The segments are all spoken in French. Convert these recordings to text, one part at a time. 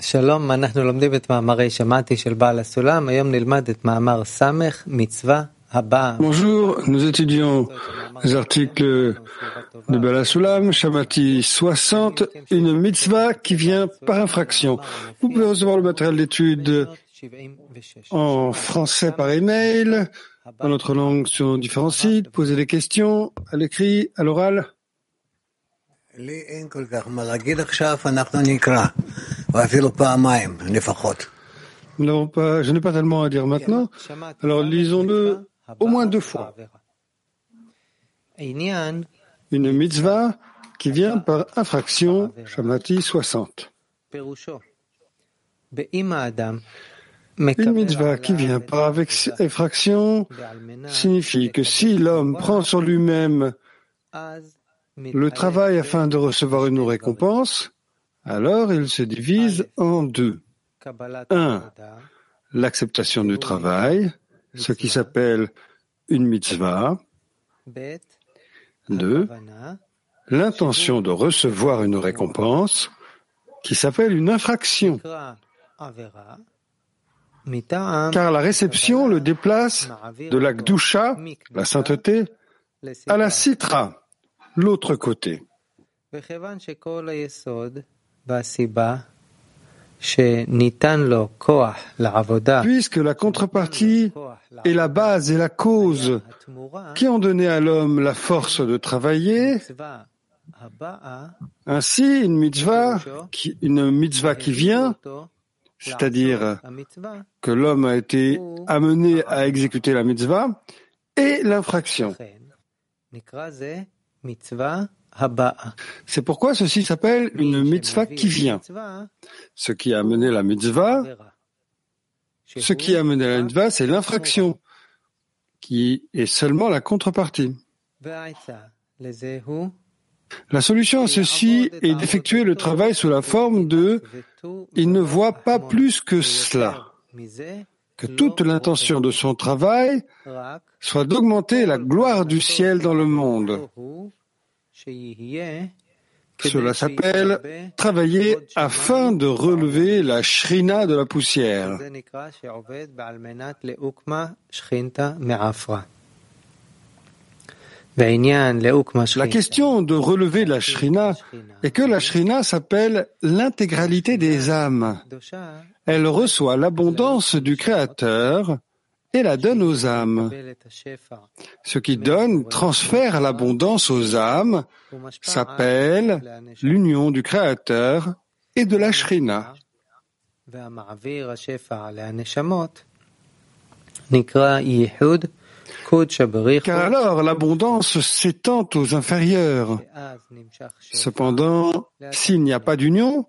שלום, אנחנו לומדים את מאמרי שמעתי של בעל הסולם, היום נלמד את מאמר סמך, מצווה הבאה. Bonjour, nous étudions les articles de Balasulam, Shamati 60, une mitzvah qui vient par infraction. Vous pouvez recevoir le matériel d'étude en français par email, en notre langue sur différents sites, poser des questions à l'écrit, à l'oral. Je n'ai pas tellement à dire maintenant. Alors lisons-le au moins deux fois. Une mitzvah qui vient par infraction, Shamati 60. Une mitzvah qui vient par infraction signifie que si l'homme prend sur lui-même le travail afin de recevoir une récompense, alors il se divise en deux. Un, l'acceptation du travail, ce qui s'appelle une mitzvah. Deux, l'intention de recevoir une récompense, qui s'appelle une infraction. Car la réception le déplace de la gdusha, la sainteté, à la citra, l'autre côté. Puisque la contrepartie est la base et la cause qui ont donné à l'homme la force de travailler, ainsi une mitzvah qui, une mitzvah qui vient, c'est-à-dire que l'homme a été amené à exécuter la mitzvah, est l'infraction. C'est pourquoi ceci s'appelle une mitzvah qui vient. Ce qui a mené la mitzvah, ce qui a mené la mitzvah, c'est l'infraction, qui est seulement la contrepartie. La solution à ceci est d'effectuer le travail sous la forme de il ne voit pas plus que cela, que toute l'intention de son travail soit d'augmenter la gloire du ciel dans le monde, cela s'appelle travailler afin de relever la shrina de la poussière. La question de relever la shrina est que la shrina s'appelle l'intégralité des âmes. Elle reçoit l'abondance du Créateur et la donne aux âmes. Ce qui donne, transfère l'abondance aux âmes, s'appelle l'union du Créateur et de la Shrina. Car alors l'abondance s'étend aux inférieurs. Cependant, s'il n'y a pas d'union,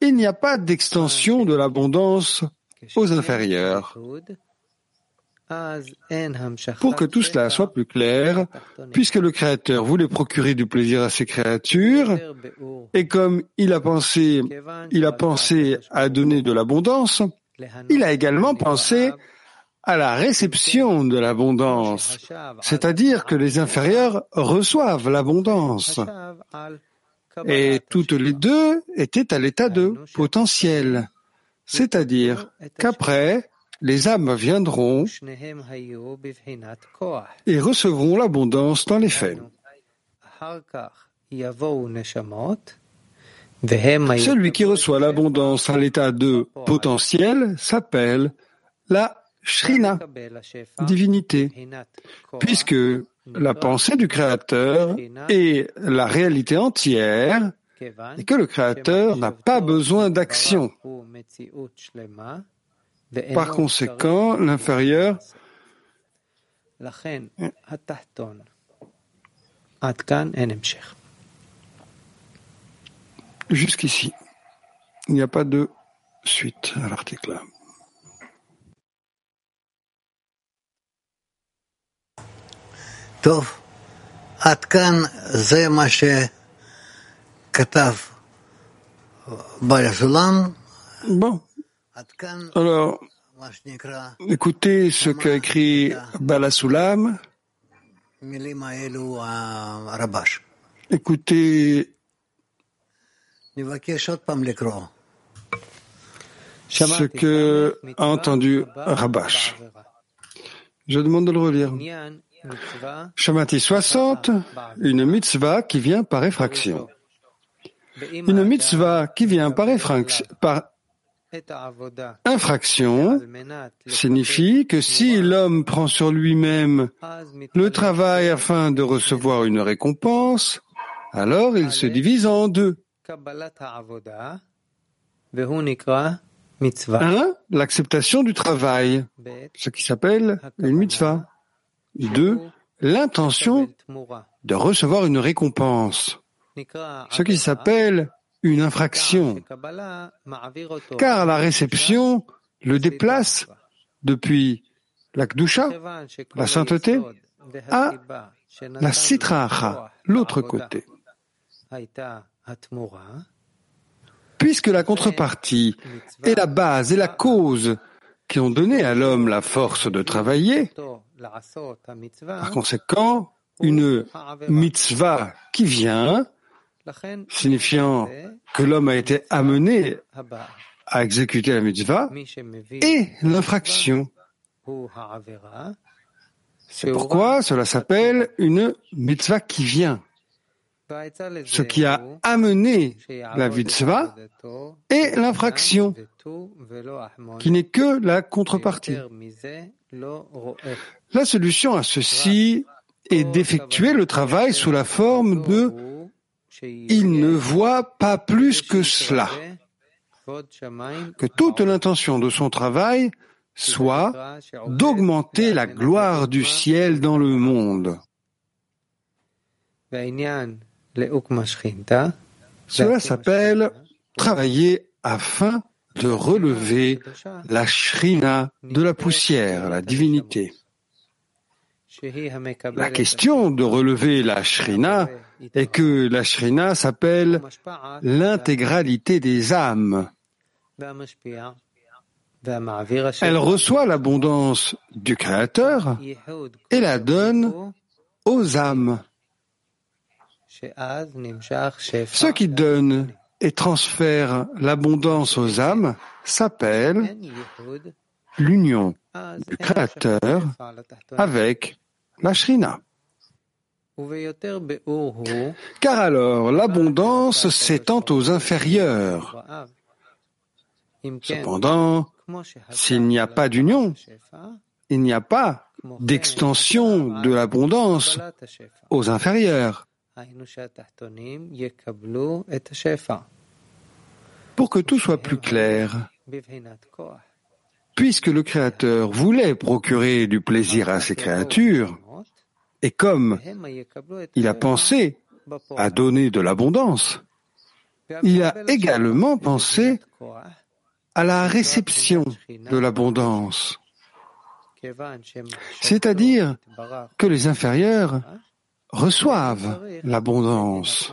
il n'y a pas d'extension de l'abondance aux inférieurs. Pour que tout cela soit plus clair, puisque le Créateur voulait procurer du plaisir à ses créatures, et comme il a pensé, il a pensé à donner de l'abondance, il a également pensé à la réception de l'abondance, c'est-à-dire que les inférieurs reçoivent l'abondance. Et toutes les deux étaient à l'état de potentiel, c'est-à-dire qu'après, les âmes viendront et recevront l'abondance dans les faits. Celui qui reçoit l'abondance à l'état de potentiel s'appelle la Shrina, divinité, puisque la pensée du Créateur est la réalité entière et que le Créateur n'a pas besoin d'action. Par conséquent, l'inférieur Jusqu'ici, il n'y a pas de suite à l'article. Tov, Atkan Zemache Katav. Balazulan. Bon, alors, écoutez ce qu'a écrit Balasulam. Écoutez. Ce que a entendu Rabash. Je demande de le relire. Shamati 60, une mitzvah qui vient par effraction. Une mitzvah qui vient par effraction, infraction signifie que si l'homme prend sur lui-même le travail afin de recevoir une récompense, alors il se divise en deux. Un, l'acceptation du travail, ce qui s'appelle une mitzvah. Deux, l'intention de recevoir une récompense, ce qui s'appelle une infraction, car la réception le déplace depuis la Kdusha, la sainteté, à la Sitracha, l'autre côté. Puisque la contrepartie est la base et la cause qui ont donné à l'homme la force de travailler, par conséquent, une mitzvah qui vient, signifiant que l'homme a été amené à exécuter la mitzvah, et l'infraction. C'est pourquoi cela s'appelle une mitzvah qui vient. Ce qui a amené la mitzvah et l'infraction, qui n'est que la contrepartie. La solution à ceci est d'effectuer le travail sous la forme de il ne voit pas plus que cela. Que toute l'intention de son travail soit d'augmenter la gloire du ciel dans le monde. Cela s'appelle travailler afin de relever la shrina de la poussière, la divinité. La question de relever la shrina est que la shrina s'appelle l'intégralité des âmes. Elle reçoit l'abondance du Créateur et la donne aux âmes. Ce qui donne et transfère l'abondance aux âmes s'appelle l'union du Créateur avec la Shrina. Car alors l'abondance s'étend aux inférieurs. Cependant, s'il n'y a pas d'union, il n'y a pas d'extension de l'abondance aux inférieurs. Pour que tout soit plus clair, puisque le Créateur voulait procurer du plaisir à ses créatures, et comme il a pensé à donner de l'abondance, il a également pensé à la réception de l'abondance. C'est-à-dire que les inférieurs reçoivent l'abondance.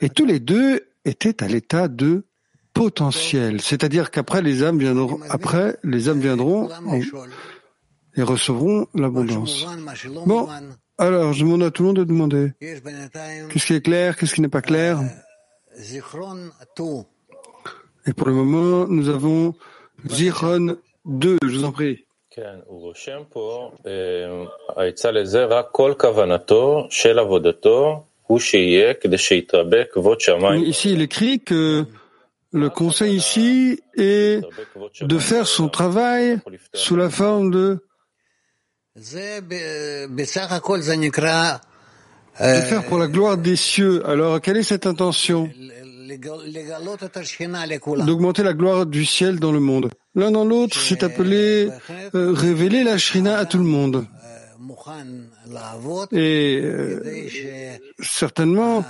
Et tous les deux étaient à l'état de potentiel, c'est-à-dire qu'après les âmes viendront, après les âmes viendront et recevront l'abondance. Bon, alors je demande à tout le monde de demander qu'est-ce qui est clair, qu'est-ce qui n'est pas clair? Et pour le moment, nous avons Zichron 2, je vous en prie. Ici, il écrit que le conseil ici est de faire son travail sous la forme de de faire pour la gloire des cieux. Alors, quelle est cette intention? D'augmenter la gloire du ciel dans le monde. L'un dans l'autre, c'est appelé euh, révéler la shrina à tout le monde. Et euh, certainement,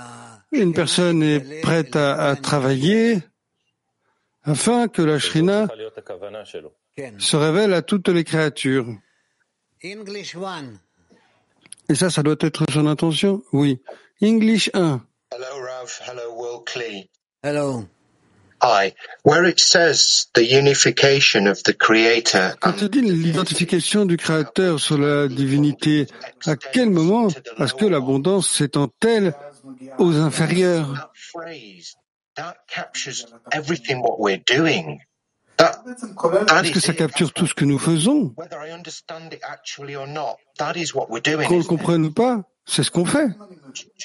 une personne est prête à, travailler afin que la shrina se révèle à toutes les créatures. Et ça, ça doit être son intention Oui. English 1. Hello, Rav. Hello, Will Klee. Hello. Hi. Where it says the unification of the Creator. Quand tu dis l'identification du Créateur sur la divinité, à quel moment est-ce que l'abondance s'étend-elle aux inférieurs? Est-ce que ça capture tout ce que nous faisons Qu'on le comprenne pas, c'est ce qu'on fait,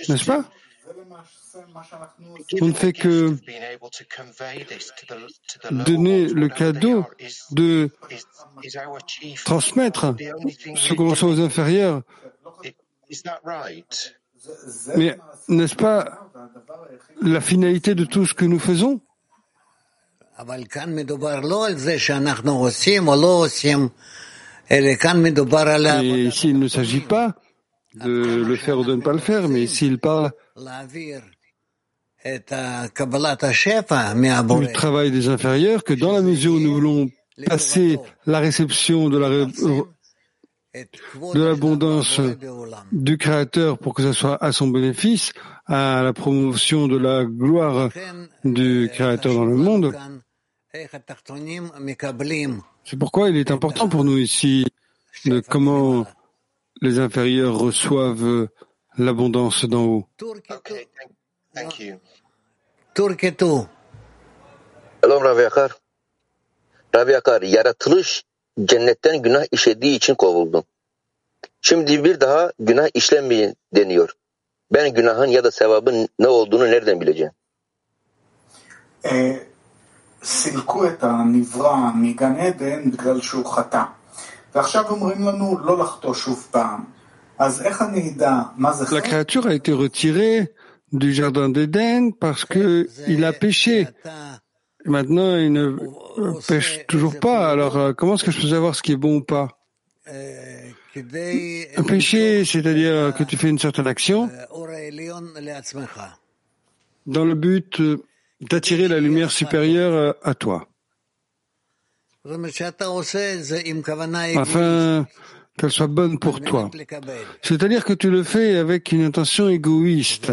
n'est-ce pas on ne fait que donner le cadeau de transmettre ce qu'on reçoit aux inférieurs. Mais n'est-ce pas la finalité de tout ce que nous faisons Et ici, il ne s'agit pas de le faire ou de ne pas le faire, mais s'il parle du travail des inférieurs, que dans la mesure où nous voulons passer la réception de la de l'abondance du Créateur pour que ce soit à son bénéfice, à la promotion de la gloire du Créateur dans le monde? C'est pourquoi il est important pour nous ici de comment les inférieurs reçoivent l'abondance d'en haut. Selam Rabbi Akar. Rabbi Akar, yaratılış cennetten günah işlediği için kovuldum. Şimdi bir daha günah işlemeyin deniyor. Ben günahın ya da sevabın ne olduğunu nereden bileceğim? סילקו את הנברא מגן עדן בגלל שהוא חטא. ועכשיו אומרים לנו לא לחטוא שוב פעם. אז איך אני אדע מה זה La créature a été retirée du jardin d'Éden parce que il a péché. Maintenant, il ne pêche toujours pas. Alors, euh, comment est-ce que je peux savoir ce qui est bon ou pas? Un péché, c'est-à-dire que tu fais une certaine action. Dans le but d'attirer la lumière supérieure à toi, afin qu'elle soit bonne pour toi. C'est-à-dire que tu le fais avec une intention égoïste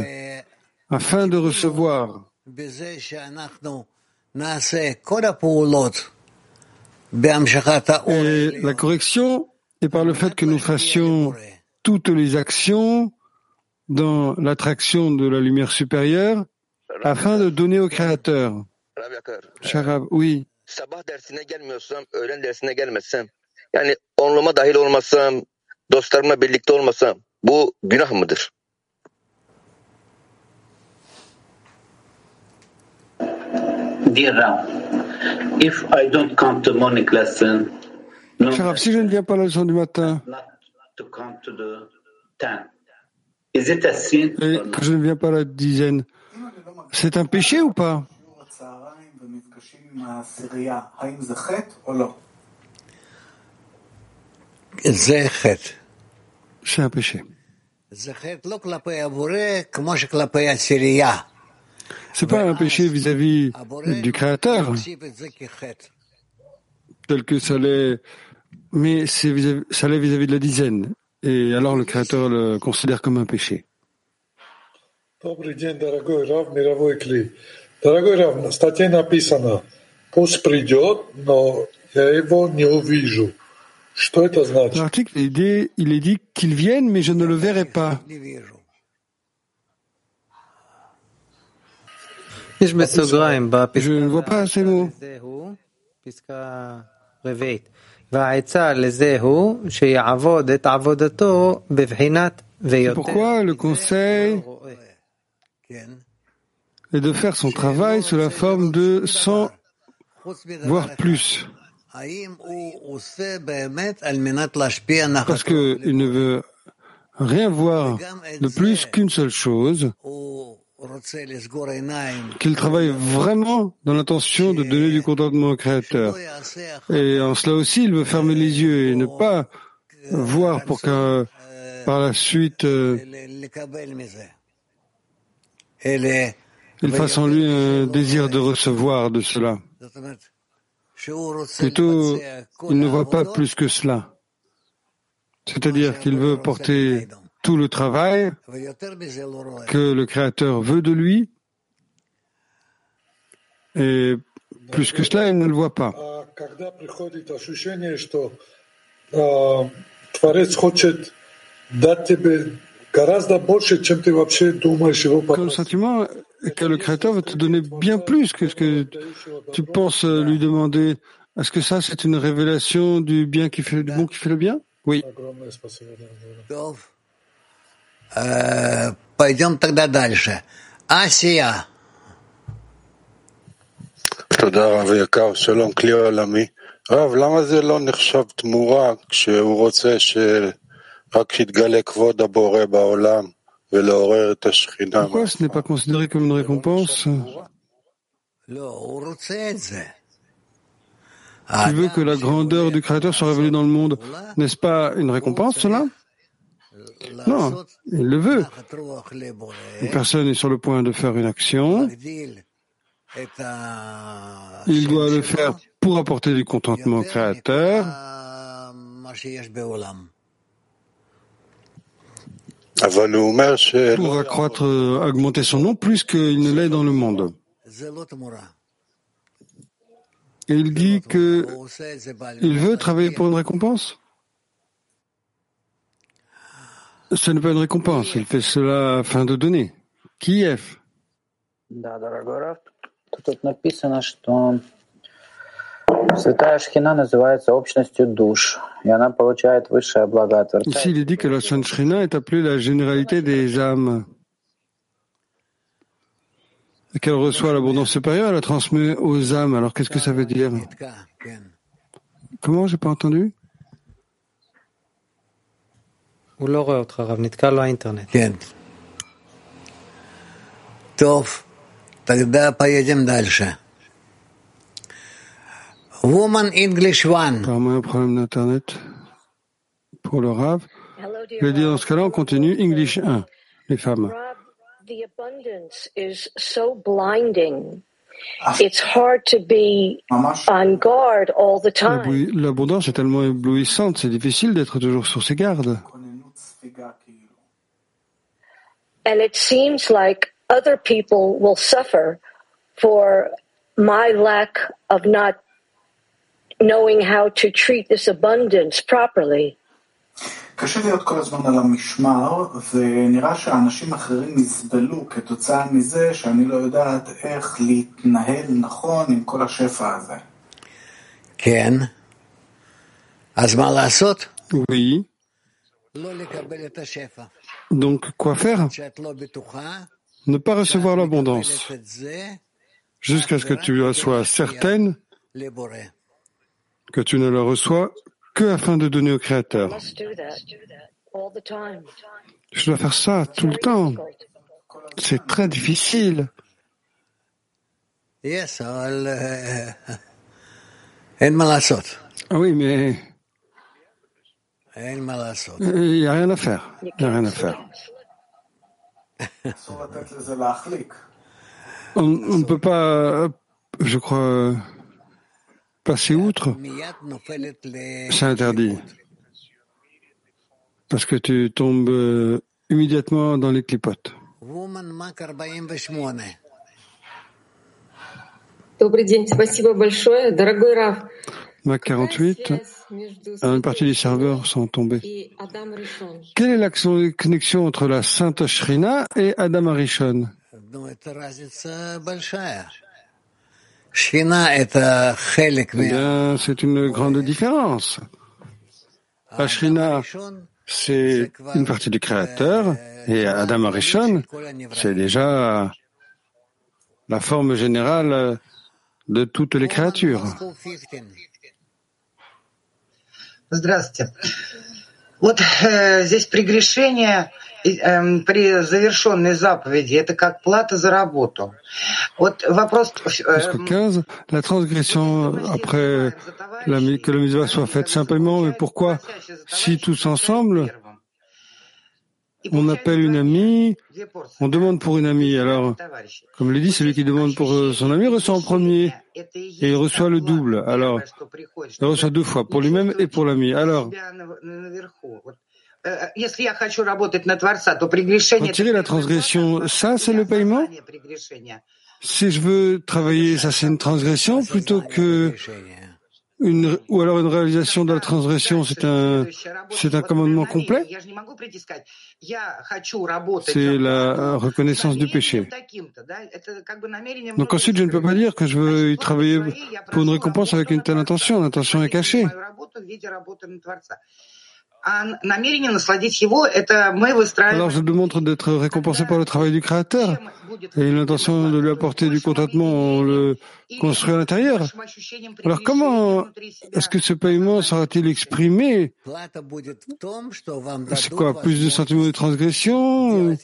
afin de recevoir. Et la correction est par le fait que nous fassions toutes les actions dans l'attraction de la lumière supérieure afin de donner au Créateur. Oui. Yani onluma dahil olmasam, dostlarımla birlikte olmasam bu günah mıdır? dire If I don't come to morning lesson, no si je ne viens pas à la leçon du matin, to come to the ten. Is it a sin et que je ne viens pas à la dizaine, c'est un péché ou pas? C'est un péché. C'est pas un péché vis-à-vis du Créateur, tel que ça l'est, mais ça l'est vis-à-vis de la dizaine. Et alors le Créateur le considère comme un péché. L'article, il est dit qu'il vienne, mais je ne le verrai pas. Je ne vois pas ces mots. Pourquoi le conseil est de faire son travail sous la forme de 100, voire plus? Parce qu'il ne veut rien voir de plus qu'une seule chose, qu'il travaille vraiment dans l'intention de donner du contentement au Créateur. Et en cela aussi, il veut fermer les yeux et ne pas voir pour que par la suite euh, il fasse en lui un désir de recevoir de cela. Plutôt, il ne voit pas plus que cela. C'est-à-dire qu'il veut porter tout le travail que le Créateur veut de lui. Et plus que cela, il ne le voit pas. Comme sentiment que le Créateur veut te donner bien plus que ce que tu penses lui demander. Est-ce que ça, c'est une révélation du bien qui fait du bon qui fait le bien? Oui. Пойдем тогда дальше. Асия. תודה רב יקר, שלום כלי עולמי. רב, למה זה לא נחשב תמורה כשהוא רוצה שרק יתגלה כבוד הבורא בעולם ולעורר את השכינה? Pourquoi ce n'est pas considéré comme une récompense Tu veux que la grandeur du Créateur soit révélée dans le monde. N'est-ce pas une récompense, cela Non, il le veut. Une personne est sur le point de faire une action. Il doit le faire pour apporter du contentement au Créateur. Pour accroître, augmenter son nom plus qu'il ne l'est dans le monde. Et il dit que il veut travailler pour une récompense. Ce n'est pas une récompense, il fait cela afin de donner. Kiev. Ici, il est dit que la Sainte est appelée la généralité des âmes, qu'elle reçoit l'abondance supérieure, elle la transmet aux âmes. Alors, qu'est-ce que ça veut dire? Comment? J'ai pas entendu הוא לא רואה אותך, הרב, נתקע לו האינטרנט. כן. טוב, тогда поедем дальше. Woman English One. Apparemment un problème d'internet pour le Rav. Je vais dire dans ce cas-là, on continue English 1, les femmes. The abundance is so blinding. It's hard to be on guard all the time. L'abondance est tellement éblouissante, c'est difficile d'être toujours sur ses gardes. And it seems like other people will suffer for my lack of not knowing how to treat this abundance properly. קשה להיות כל הזמן על המשמר, ונראה שאנשים אחרים יסבלו כתוצאה מזה שאני לא יודעת איך להתנהל נכון עם כל השפע הזה. כן. אז מה לעשות? Oui. Donc, quoi faire Ne pas recevoir l'abondance jusqu'à ce que tu sois certaine que tu ne le reçois que afin de donner au Créateur. Je dois faire ça tout le temps. C'est très difficile. Ah oui, mais il n'y a rien à faire. Il n'y a rien à faire. On ne peut pas, euh, je crois, passer outre. C'est interdit. Parce que tu tombes euh, immédiatement dans les clipotes. Добрый день, спасибо большое. Дорогой Раф, 48 une partie des serveurs sont tombés. Quelle est la connexion entre la Sainte Shrina et Adam Arishon eh C'est une grande différence. La Shrina, c'est une partie du Créateur, et Adam Arishon, c'est déjà la forme générale de toutes les créatures. Здравствуйте. Вот э, здесь прегрешение эм, при завершенной заповеди это как плата за работу. Вот вопрос. э, Jusqu'au 15, la transgression après la, que la mitzvah soit faite simplement, mais pourquoi si tous ensemble, on appelle une amie, on demande pour une amie. Alors, comme le dit, celui qui demande pour euh, son ami reçoit en premier et il reçoit le double. Alors, il reçoit deux fois pour lui-même et pour l'ami. Alors, retirer la transgression, ça, c'est le paiement? Si je veux travailler, ça, c'est une transgression plutôt que une, ou alors une réalisation de la transgression, c'est un, c'est un commandement complet? C'est la reconnaissance du péché. Donc ensuite, je ne peux pas dire que je veux y travailler pour une récompense avec une telle intention. L'intention est cachée. Alors je demande d'être récompensé par le travail du Créateur. Et l'intention de lui apporter du contentement, on le construit à l'intérieur. Alors comment est-ce que ce paiement sera-t-il exprimé? C'est quoi Plus de sentiments de transgression?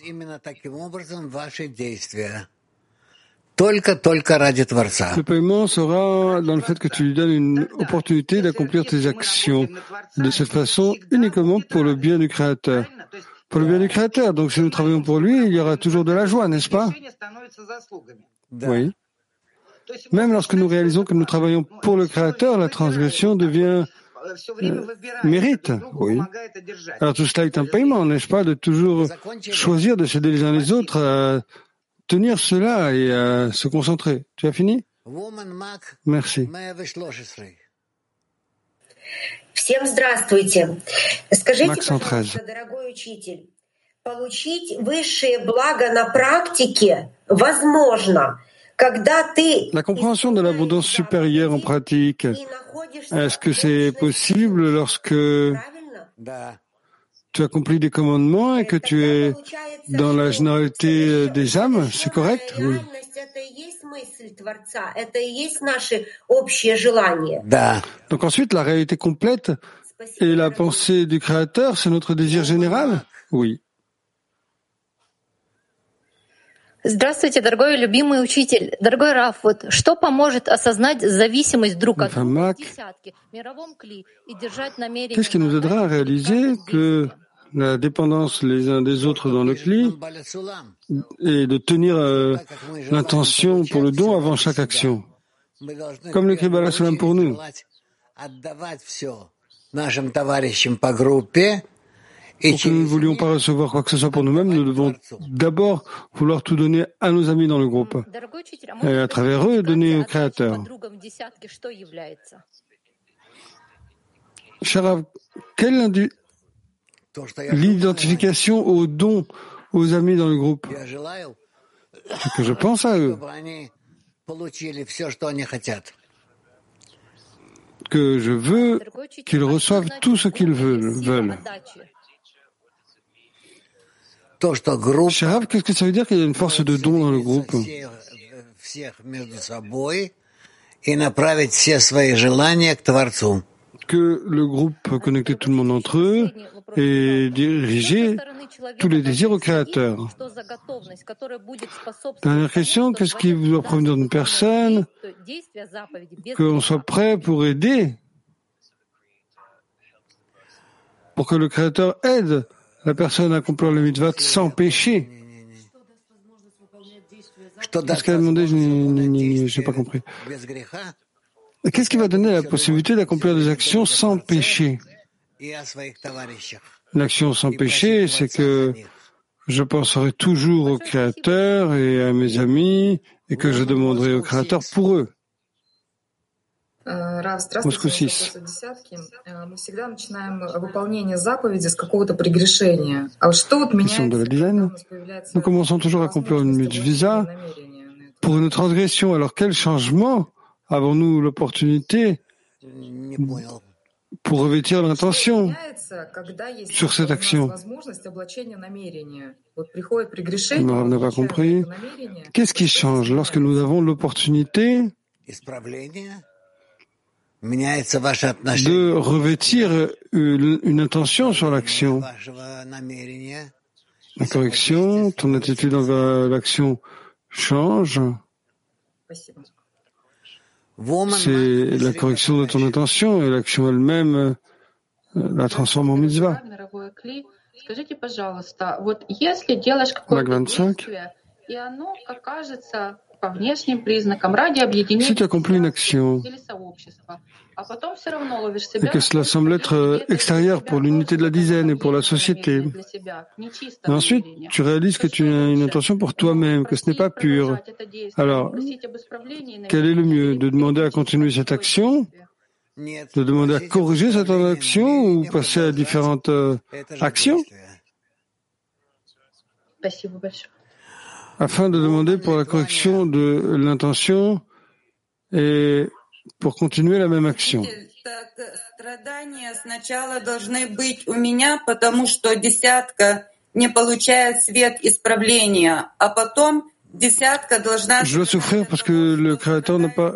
Le paiement sera dans le fait que tu lui donnes une opportunité d'accomplir tes actions de cette façon uniquement pour le bien du Créateur. Pour le bien du Créateur. Donc si nous travaillons pour lui, il y aura toujours de la joie, n'est-ce pas? Oui. Même lorsque nous réalisons que nous travaillons pour le Créateur, la transgression devient euh, mérite. Oui. Alors tout cela est un paiement, n'est-ce pas, de toujours choisir de s'aider les uns les autres tenir cela et à se concentrer. Tu as fini Merci. Всем здравствуйте. Скажите, пожалуйста, дорогой учитель, получить высшее благо на практике возможно, когда ты... La compréhension de l'abondance supérieure en pratique, est-ce que c'est possible lorsque tu accomplis des commandements et que tu es dans la généralité des âmes, c'est correct Oui. Donc ensuite, la réalité complète et la pensée du Créateur, c'est notre désir général Oui. Здравствуйте, дорогой любимый учитель. Дорогой Раф, вот что поможет осознать зависимость друг от друга в десятке, мировом кли и держать намерение... Qu'est-ce qui nous aidera à réaliser que la dépendance les uns des autres dans le cli et de tenir euh, l'intention pour le don avant chaque action. Comme l'écrit Balasalam pour nous. Pour que nous ne voulions pas recevoir quoi que ce soit pour nous-mêmes, nous devons d'abord vouloir tout donner à nos amis dans le groupe et à travers eux donner au Créateur. Sharav, quel l'identification aux dons aux amis dans le groupe. que je pense à eux. Que je veux qu'ils reçoivent tout ce qu'ils veulent. Sharav, qu'est-ce que ça veut dire qu'il y a une force de don dans le groupe? Que le groupe connecter tout le monde entre eux et diriger tous les désirs au Créateur. Dernière question, qu'est-ce qui doit provenir d'une personne qu'on soit prêt pour aider pour que le Créateur aide la personne à accomplir le mitzvah sans péché? Qu'est-ce qu'elle a demandé Je n'ai pas compris. Qu'est-ce qui va donner la possibilité d'accomplir des actions sans péché? L'action sans péché, c'est que je penserai toujours au Créateur et à mes amis et que je demanderai au Créateur pour eux. Moscou 6. Question de la dizaine. Nous commençons toujours à accomplir une visa pour une transgression. Alors quel changement? Avons-nous l'opportunité pour revêtir l'intention sur cette action On n'a pas compris. Qu'est-ce qui change lorsque nous avons l'opportunité de revêtir une, intention sur l'action? La correction, ton attitude envers l'action change c'est la correction de ton intention et l'action elle-même euh, la transforme en mitzvah. Mag 25. Si tu accomplis une action et que cela semble être extérieur pour l'unité de la dizaine et pour la société, et ensuite tu réalises que tu as une intention pour toi-même, que ce n'est pas pur, alors quel est le mieux De demander à continuer cette action de demander à corriger cette action ou passer à différentes euh, actions afin de demander pour la correction de l'intention et pour continuer la même action. Je dois souffrir parce que le Créateur n'a pas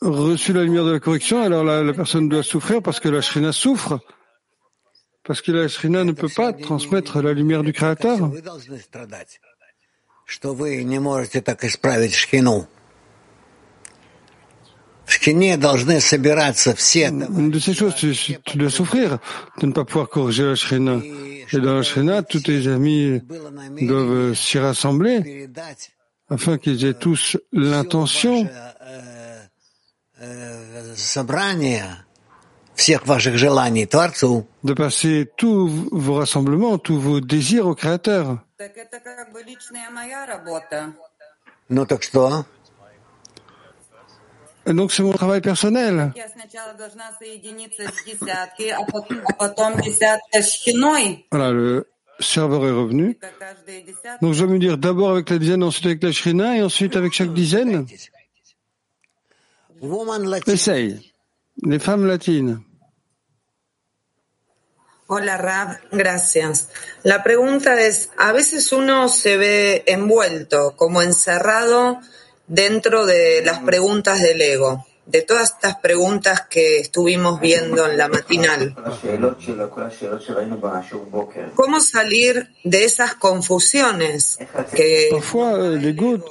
reçu la lumière de la correction, alors la, personne doit souffrir parce que la Shrina souffre, parce que la Shrina ne peut pas transmettre la lumière du Créateur. Une de ces choses, tu, dois souffrir de ne pas pouvoir corriger la Shrina. Et dans la Shrina, tous tes amis doivent s'y rassembler afin qu'ils aient tous l'intention de passer tous vos rassemblements, tous vos désirs au Créateur. Et donc c'est mon travail personnel. Voilà, le serveur est revenu. Donc je vais me dire d'abord avec la dizaine, ensuite avec la shrina et ensuite avec chaque dizaine. Essaye. Les femmes latines. Hola Rab, gracias. La pregunta es, a veces uno se ve envuelto, como encerrado dentro de las preguntas del ego, de todas estas preguntas que estuvimos viendo en la matinal. ¿Cómo salir de esas confusiones que... Parfois, l'ego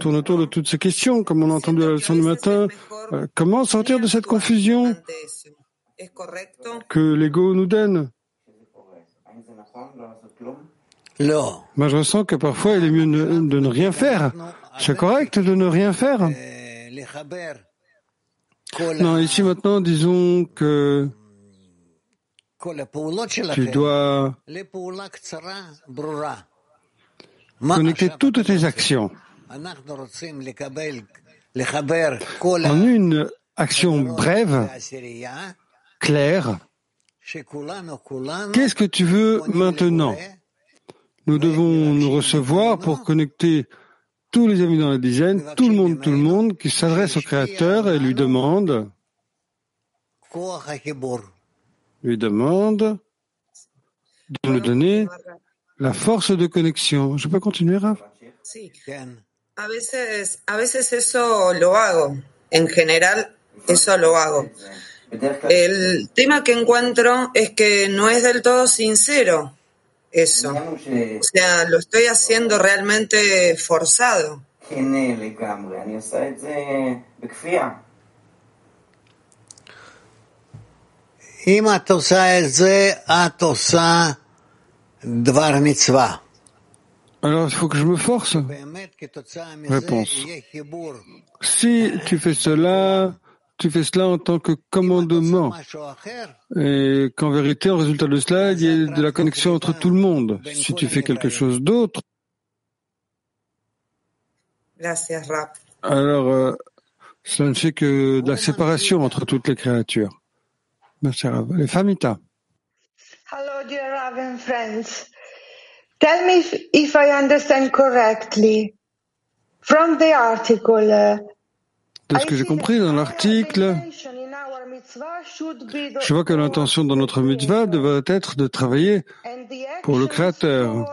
tourne autour de toutes ces questions, comme on a entendu à la leçon du matin. Euh, comment sortir de cette confusion que l'ego nous donne Moi, je ressens que parfois, il est mieux de ne rien faire. C'est correct de ne rien faire. Non, ici maintenant, disons que tu dois connecter toutes tes actions. En une action brève, claire. Qu'est-ce que tu veux maintenant? Nous devons nous recevoir pour connecter tous les amis dans la dizaine, tout le monde, tout le monde qui s'adresse au Créateur et lui demande, lui demande de nous donner la force de connexion. Je peux continuer, Rav? Sí. A veces, a veces eso lo hago. En general, eso lo hago. El tema que encuentro es que no es del todo sincero eso. O sea, lo estoy haciendo realmente forzado. Alors, il faut que me force Réponse. Si tu fais cela, tu fais cela en tant que commandement. Et qu'en vérité, en résultat de cela, il y a de la connexion entre tout le monde. Si tu fais quelque chose d'autre, alors euh, cela ne fait que de la séparation entre toutes les créatures. Merci Rav. Les Famita. Hello dear Rav and friends. Tell me if, if I understand correctly. From the article, uh, de ce que j'ai compris dans l'article, je vois que l'intention dans notre mitzvah devrait être de travailler pour le Créateur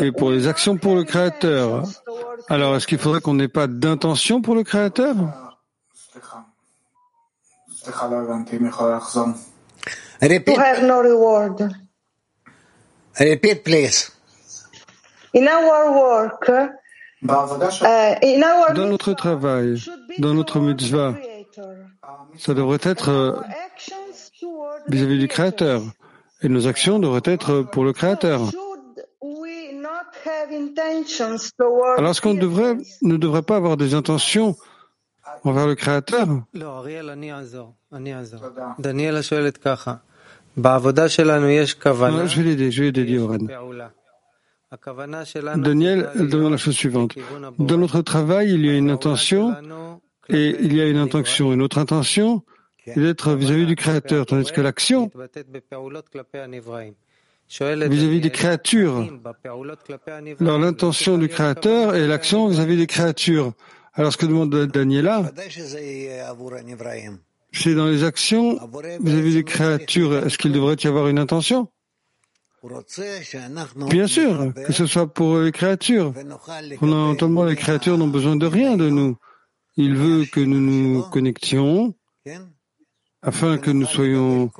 et pour les actions pour le Créateur. Alors, est-ce qu'il faudrait qu'on n'ait pas d'intention pour le Créateur? Repeat, please. In our work, dans notre travail, dans notre mitzvah, ça devrait être euh, vis-à-vis du Créateur. Et nos actions devraient être pour le Créateur. Alors est-ce qu'on devrait, ne devrait pas avoir des intentions envers le Créateur Non, je vais l'aider, je vais l'aider, Daniel demande la chose suivante. Dans notre travail, il y a une intention Et il y a une intention. Une autre intention est d'être vis-à-vis du Créateur, tandis que l'action vis-à-vis des créatures. Alors l'intention du Créateur et l'action vis-à-vis des créatures. Alors ce que demande Daniela, c'est dans les actions vis-à-vis des créatures. Est-ce qu'il devrait y avoir une intention? Bien sûr, que ce soit pour les créatures. Fondamentalement, les créatures n'ont besoin de rien de nous. Il veut que nous nous connections afin que nous soyons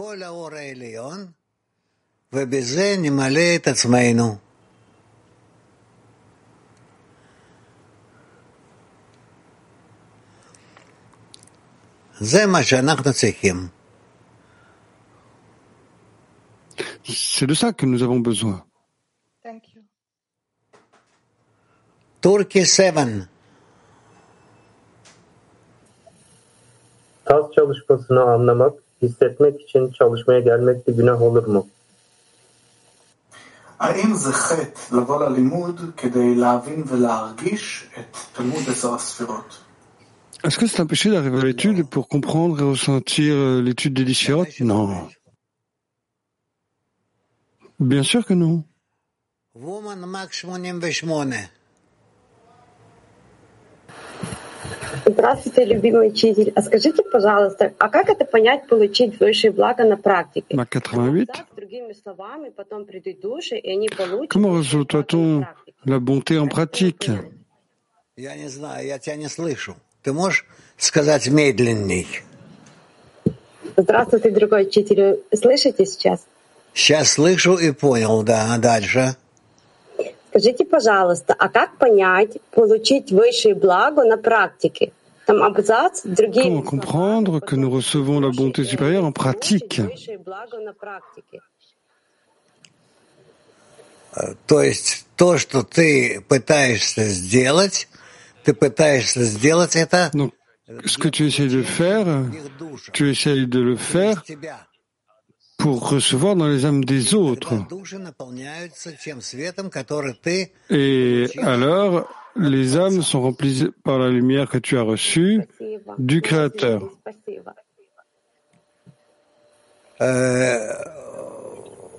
de ça que nous avons besoin. Thank you. Turkey 7. Tas çalışmasını anlamak, hissetmek için çalışmaya gelmek de günah olur mu? האם זה חטא לבוא ללימוד כדי להבין ולהרגיש את תלמוד עשר הספירות? Est-ce que c'est un péché d'arriver à l'étude pour comprendre et ressentir euh, l'étude des différentes Non. Bien sûr que non. Woman Max 88. Здравствуйте, любимый учитель. А скажите, пожалуйста, а как это понять, получить высшее благо на практике? Ma 88. Другими словами, потом придут души, и они получат... Comment reçoit-on la bonté en pratique Я не знаю, я тебя не слышу. Ты можешь сказать медленней? Здравствуйте, дорогой учитель. Слышите сейчас? Сейчас слышу и понял, да. Дальше. Скажите, пожалуйста, а как понять, получить высшее благо на практике? Там абзац, другие... Comment comprendre que nous recevons la bonté supérieure en pratique Высшее благо на практике. Э, То есть то, что ты пытаешься сделать, ты пытаешься сделать это Donc, ce que tu essayes de faire, tu essayes de le faire pour recevoir dans les âmes des autres. Et alors, les âmes sont remplies par la lumière que tu as reçue du Créateur.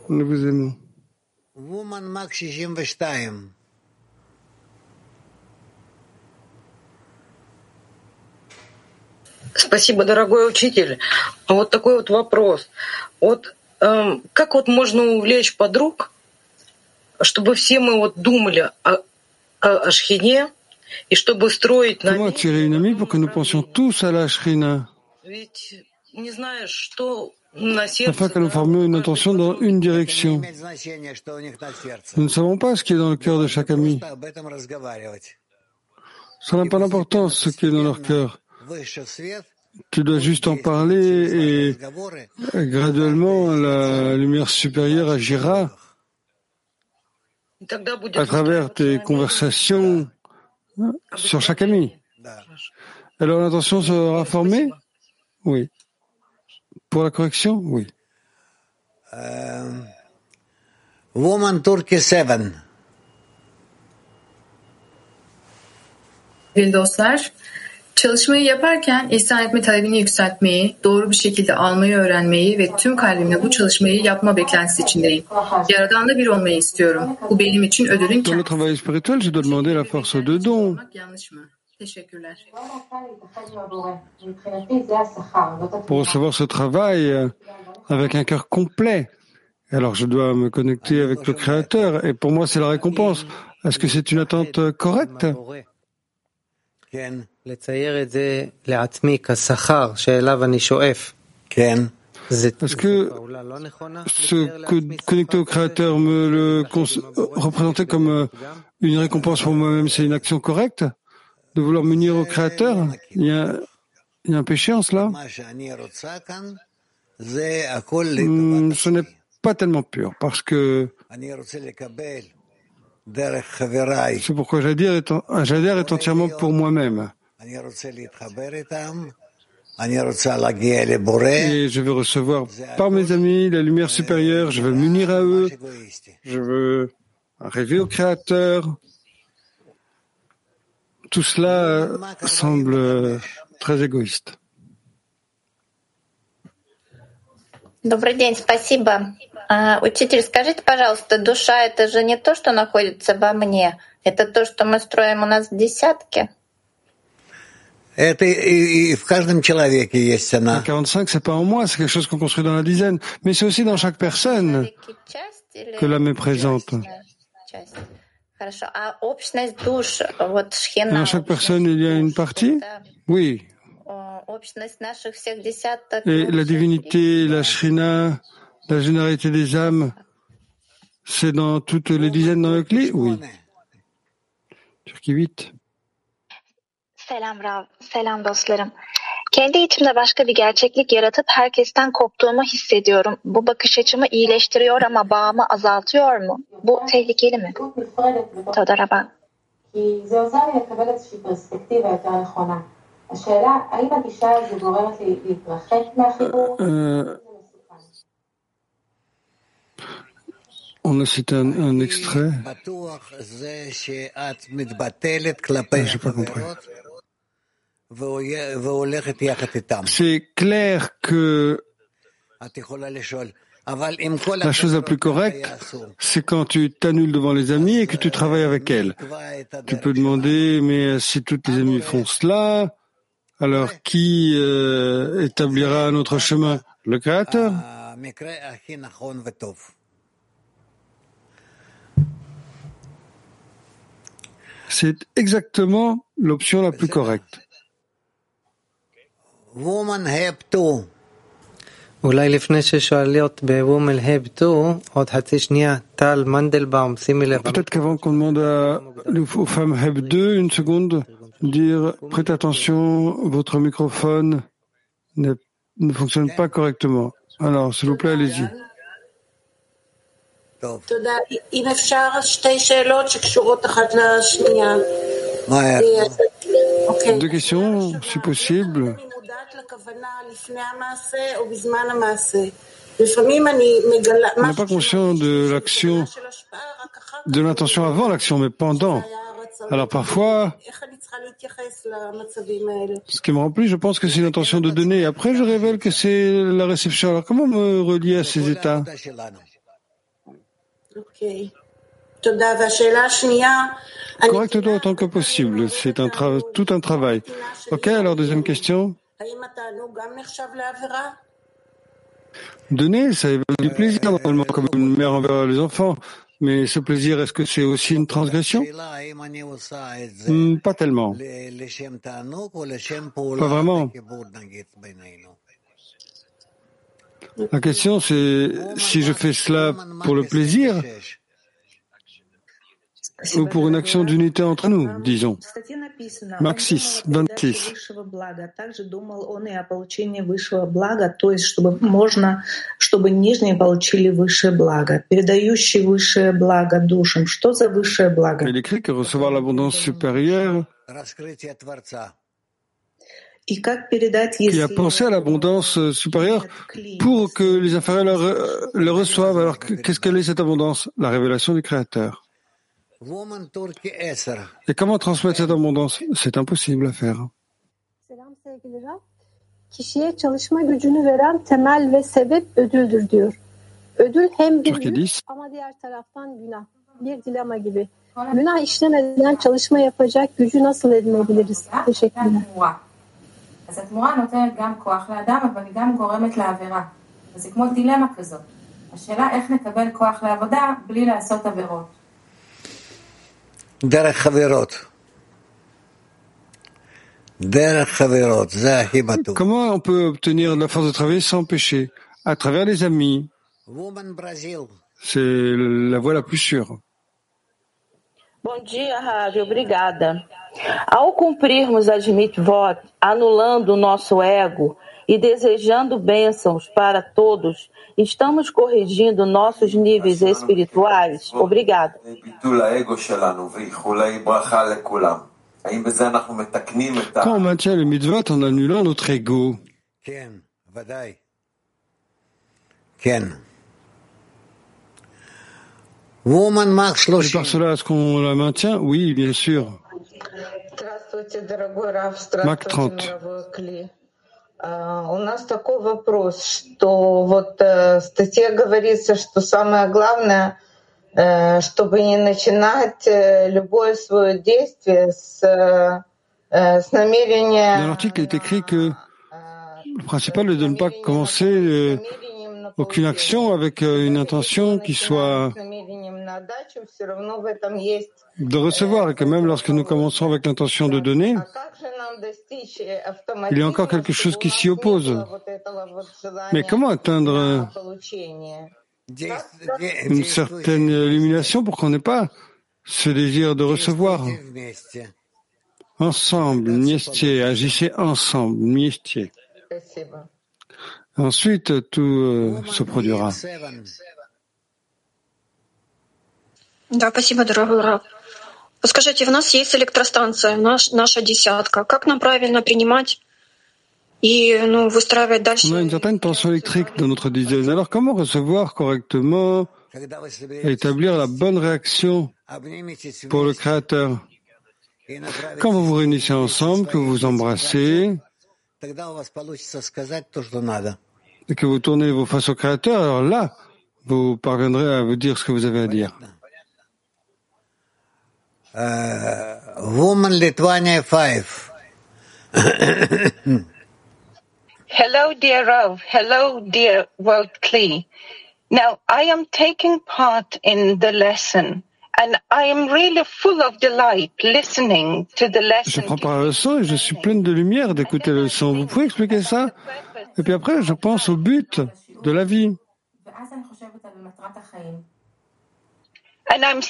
Nous vous aimons. Спасибо, дорогой учитель. Вот такой вот вопрос. Вот эм, как вот можно увлечь подруг, чтобы все мы вот думали о, о, о Шхине, и чтобы строить на Comment attirer une amie pour que nous pensions tous à la Shrina Ведь не знаешь, что на сердце. afin que nous formions une intention dans une direction. Имеет значение, что у них на сердце. Nous ne savons pas ce qui est dans le cœur de chaque ami. Ça n'a pas d'importance ce qui est dans leur cœur. Tu dois juste en parler et graduellement la lumière supérieure agira à travers tes conversations sur chaque ami. Alors l'intention sera formée? Oui. Pour la correction? Oui. Euh, woman Turkey 7 çalışmayı yaparken ihsan etme talebini yükseltmeyi, doğru bir şekilde almayı öğrenmeyi ve tüm kalbimle bu çalışmayı yapma beklentisi içindeyim. Yaradanla bir olmayı istiyorum. Bu benim için ödülün Dans le travail spirituel, je dois demander la force de don. Teşekkürler. pour recevoir ce travail euh, avec un cœur complet. Alors je dois me connecter avec le Créateur et pour moi c'est la récompense. Est-ce que c'est une attente euh, correcte? Est-ce que ce connecter au Créateur, me le représenter comme euh, une récompense pour moi-même, c'est une action correcte De vouloir m'unir au Créateur? il y, a, il y, a, un péché en cela? Hmm, ce n'est pas tellement pur, parce que c'est pourquoi j'adhère est entièrement pour moi-même. Et je veux recevoir par mes amis la lumière supérieure, je veux m'unir à eux, je veux rêver au Créateur. Tout cela euh, semble euh, très égoïste. Добрый день, спасибо. Учитель, скажите, пожалуйста, душа — это же не то, что находится во мне, это то, что мы строим у нас в десятке? Это и, и в каждом человеке есть она. La 45, c'est pas en moi, c'est quelque chose qu'on construit dans la dizaine, mais c'est aussi dans chaque personne que l'âme est présente. Хорошо. А общность душ, вот шхина... Dans chaque personne, il y a une partie Oui. Общность наших всех десяток... Et la divinité, la shrina, La généralité des âmes, c'est dans toutes les dizaines dans le clé Oui. Türkiye 8. Selam Rav, selam dostlarım. Kendi içimde başka bir gerçeklik yaratıp herkesten koptuğumu hissediyorum. Bu bakış açımı iyileştiriyor ama bağımı azaltıyor mu? Bu tehlikeli mi? Todaraba. Ee, On a cité un, un extrait. Ah, j'ai pas compris. C'est clair que la chose la plus correcte, c'est quand tu t'annules devant les amis et que tu travailles avec elles. Tu peux demander, mais si toutes les amies font cela, alors qui euh, établira un autre chemin? Le Créateur? C'est exactement l'option la plus correcte. Peut-être qu'avant qu'on demande aux femmes Heb 2, une seconde, dire prête attention, votre microphone ne fonctionne pas correctement. Alors, s'il vous plaît, allez-y. תודה. אם אפשר שתי שאלות שקשורות אחת לשנייה. Deux questions, si possible. On n'est pas conscient de l'action, de l'intention avant l'action, mais pendant. Alors parfois, ce qui me remplit, je pense que c'est une intention de donner. Après, je révèle que c'est la réception. Alors comment me relier à ces états Correcte-toi autant que possible. C'est un tout un travail. Ok, alors deuxième question. Donner, ça évoque du plaisir normalement, comme une mère envers les enfants. Mais ce plaisir, est-ce que c'est aussi une transgression? Pas tellement. Pas vraiment. La question, c'est si je fais cela pour le plaisir ou pour une action d'unité entre nous, disons. Marc 6, 26. Il écrit que recevoir l'abondance supérieure qui a pensé à l'abondance euh, supérieure pour que les inférieurs le, reçoivent. Alors, qu'est-ce qu'elle est cette abondance? La révélation du Créateur. Et comment transmettre cette abondance? C'est impossible à faire. אז התמורה נותנת גם כוח לאדם, אבל היא גם גורמת לעבירה. אז זה כמו דילמה כזאת. השאלה איך נקבל כוח לעבודה בלי לעשות עבירות. דרך חברות. דרך חברות, זה הכי בטוח. Comment on peut obtenir de la force de travailler sans péché À travers les amis. Woman Brazil. C'est la voie la plus sûre. Bom dia, Ravi, obrigada. Ao cumprirmos as mitvot, anulando o nosso ego e desejando bênçãos para todos, estamos corrigindo nossos níveis espirituais? Obrigada. Quand on maintient les mitzvot anulando o nosso ego. et par cela, est-ce qu'on la maintient Oui, bien sûr. Mac 30. У нас такой вопрос, что вот в статье говорится, что самое главное, чтобы не начинать любое свое действие с, с намерения... Dans l'article, il est écrit que le principal est de ne pas commencer aucune action avec une intention qui soit de recevoir et que même lorsque nous commençons avec l'intention de donner, il y a encore quelque chose qui s'y oppose. Mais comment atteindre une certaine illumination pour qu'on n'ait pas ce désir de recevoir? Ensemble, Niestier, agissez ensemble, Niestier. Ensuite, tout se produira. Да, спасибо, дорогой Рав. Скажите, у нас есть электростанция, наш, наша десятка. Как нам правильно принимать и ну, выстраивать дальше? On a une certaine tension électrique dans notre dizaine. Alors comment recevoir correctement et établir la bonne réaction pour le Créateur Quand vous vous réunissez ensemble, que vous vous embrassez, et que vous tournez vos faces au Créateur, alors là, vous parviendrez à vous dire ce que vous avez à dire. Woman Lithuania 5. Hello, dear Rav. Hello, dear World Kli. Now, I am taking part in the lesson, and I am really full of delight listening to the Je lesson. prends part à la leçon et je suis pleine de lumière d'écouter la leçon. Vous pouvez expliquer ça? Et puis après, je pense au but de la vie. And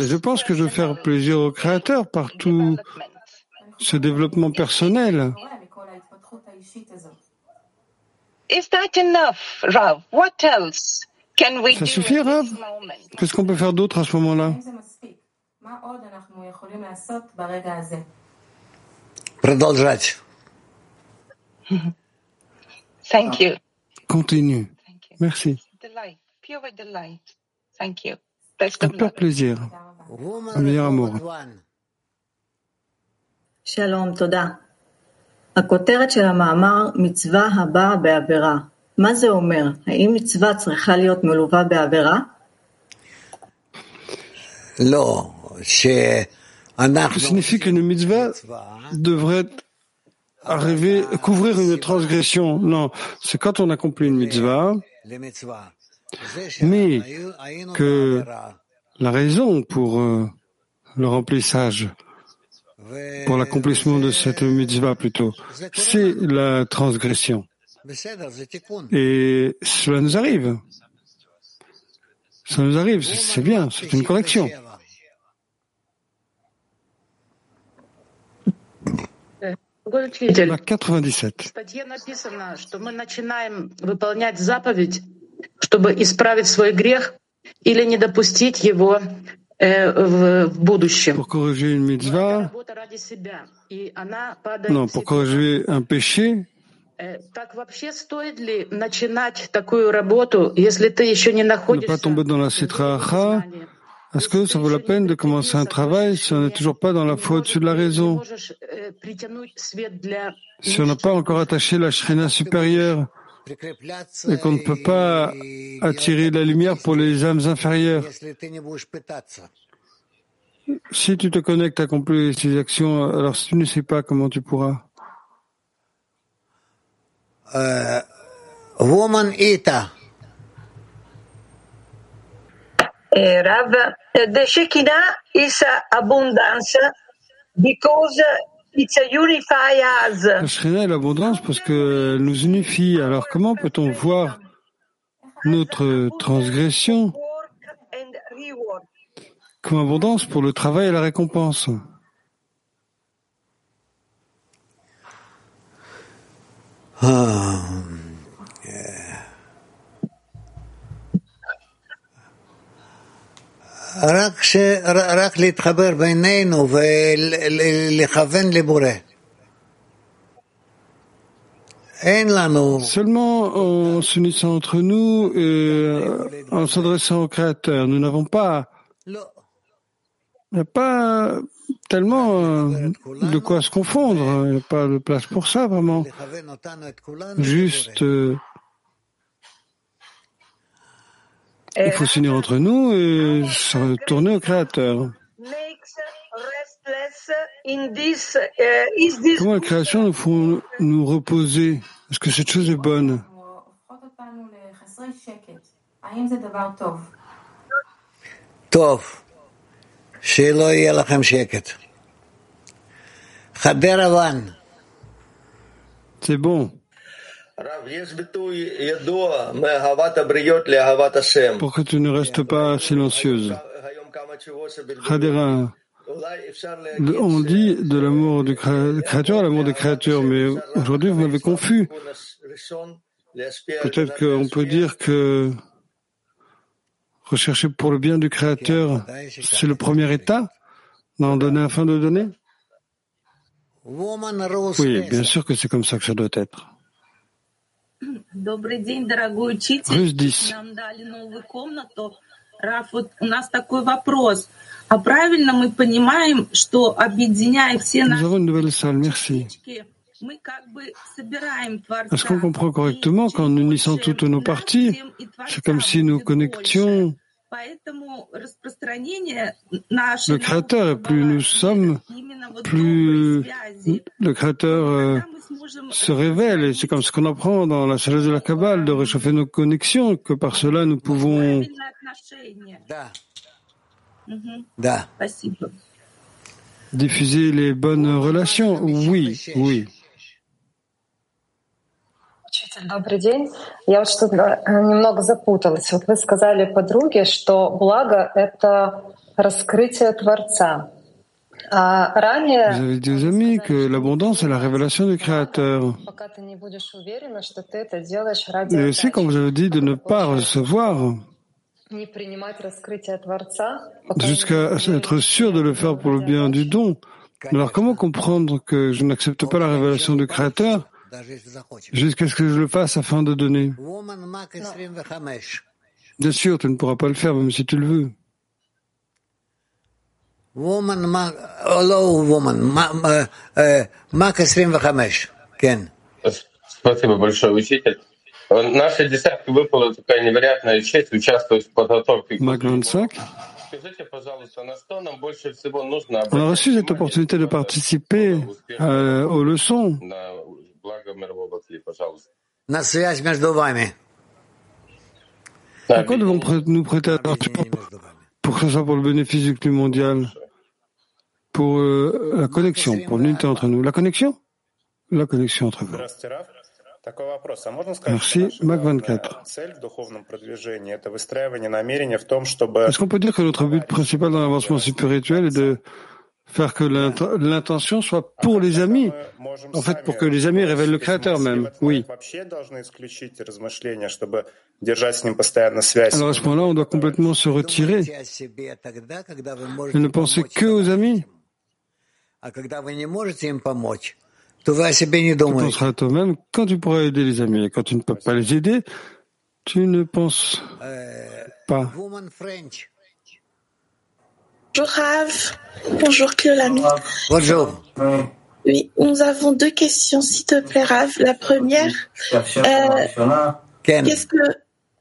Je pense que je veux faire plaisir au Créateur par tout ce développement personnel. Is that Ça suffit, Rav? Qu'est-ce qu'on peut faire d'autre à ce moment-là? האם זה מספיק? מה עוד אנחנו יכולים לעשות ברגע הזה? Продолжать. Thank you. Continue. Merci. Delight, pure delight. Thank you. Best of Un pur luck. plaisir. Un meilleur amour. שלום, תודה. הכותרת של המאמר מצווה הבאה בעבירה. מה זה אומר? האם מצווה צריכה להיות מלווה בעבירה? לא, Ça signifie qu'une mitzvah devrait arriver, couvrir une transgression. Non, c'est quand on accomplit une mitzvah, mais que la raison pour euh, le remplissage, pour l'accomplissement de cette mitzvah plutôt, c'est la transgression. Et cela nous arrive. Ça nous arrive, c'est c'est bien, c'est une correction. Учитель, La 97. в статье написано, что мы начинаем выполнять заповедь, чтобы исправить свой грех или не допустить его э, в, в будущем. Mitzvah, Работа ради себя, и она падает в pour себя. corriger un péché, Э, Так вообще стоит ли начинать такую работу, если ты еще не pas находишься la citracha, Est-ce que ça vaut la peine de commencer un travail si on n'est toujours pas dans la foi au-dessus de la raison? Si on n'a pas encore attaché la shrina supérieure et qu'on ne peut pas attirer la lumière pour les âmes inférieures. Si tu te connectes à accomplir ces actions, alors si tu ne sais pas comment tu pourras. Euh, Rav, the Shekinah is abundance because it's a unify us. La shrina est l'abondance parce qu'elle nous unifie. Alors comment peut-on voir notre transgression and reward. comme abondance pour le travail et la récompense? אה, רק, ש... ר- רק להתחבר בינינו ולכוון לבורא. אין לנו, Seulement en s'unissant entre nous et euh, en s'adressant au Créateur, nous n'avons pas Il n'y a pas tellement euh, de quoi se confondre. Il n'y a pas de place pour ça, vraiment. Juste, euh, Il faut s'unir entre nous et se retourner au Créateur. Comment la création nous faut nous reposer? Est-ce que cette chose est bonne? C'est bon. Pour que tu ne restes pas silencieuse. Khadera, on dit de l'amour du créateur à l'amour des créatures, mais aujourd'hui vous m'avez confus. Peut-être qu'on peut dire que rechercher pour le bien du créateur, c'est le premier état d'en donner afin de donner? Oui, bien sûr que c'est comme ça que ça doit être. Добрый день, дорогой учитель. 10. Нам дали новую комнату. Раф, вот у нас такой вопрос. А правильно мы понимаем, что объединяя все наши мы как бы собираем Творца. Est-ce qu'on comprend correctement qu'en unissant toutes nos parties, c'est comme si nous connections Le Créateur, plus nous sommes, plus le Créateur se révèle. C'est comme ce qu'on apprend dans la sagesse de la Kabbale, de réchauffer nos connexions, que par cela nous pouvons... Diffuser les bonnes relations. Oui, oui. Учитель, добрый день. Я вот что-то э, немного запуталась. Вот вы сказали подруге, что благо — это раскрытие Творца. А Vous ранее, avez dit aux amis que l'abondance est la révélation du Créateur. пока ты не будешь уверена, что ты это делаешь ради Et aussi, quand vous avez dit de ne pas recevoir, не принимать раскрытие Творца, пока не jusqu'à être sûr de le faire pour le bien du don. Alors comment comprendre que je n'accepte pas la révélation du Créateur jusqu'à ce que je le fasse afin de donner. Bien sûr, tu ne pourras pas le faire même si tu le veux. Woman, ma, hello woman, ma, ma, euh, Mac 25, reçu cette opportunité de participer euh, aux leçons. на благо мирового клипа, пожалуйста. На связь между вами. À quoi devons prê- nous prêter attention pour que ce soit pour le bénéfice du climat mondial Pour euh, la connexion, pour l'unité entre nous. La connexion La connexion entre vous. Здравствуйте, Раф. Такой вопрос. А можно сказать, что Merci. наша Mac главная 24. цель в духовном продвижении — это выстраивание намерения в том, чтобы Est-ce qu'on peut dire que notre but principal dans l'avancement spirituel est de faire que l'intention soit pour les amis, en fait, pour que les amis révèlent le Créateur même. Oui. Alors à ce moment-là, on doit complètement se retirer et ne penser que aux amis? Tu penseras à toi-même quand tu pourras aider les amis. Et quand tu ne peux pas les aider, tu ne penses pas. Bonjour Rav. Bonjour Cléolami. Bonjour. Oui, nous avons deux questions, s'il te plaît, Rav. La première, euh, qu'est-ce que,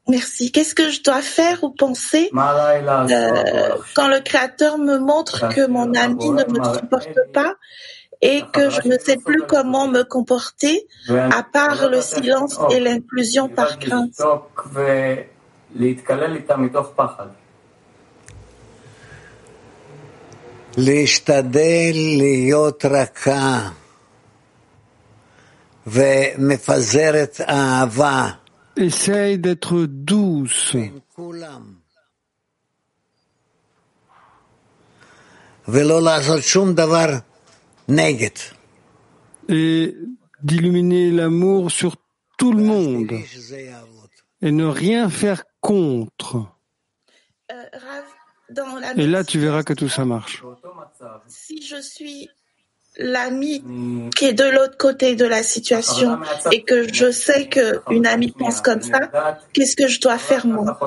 merci, qu'est-ce que je dois faire ou penser euh, quand le Créateur me montre que mon ami ne me supporte pas et que je ne sais plus comment me comporter à part le silence et l'inclusion par crainte? להשתדל להיות רכה ומפזרת אהבה Essaye d'être douce בין כולם ולא לעשות שום דבר נגד. et d'illuminer l'amour sur tout le monde שזה יעבוד. et ne rien faire contre. Euh, Rav, dans la Et là, tu verras que tout ça marche. si je suis l'ami qui est de l'autre côté de la situation et que je sais qu'une amie pense comme ça, qu'est-ce que je dois faire moi?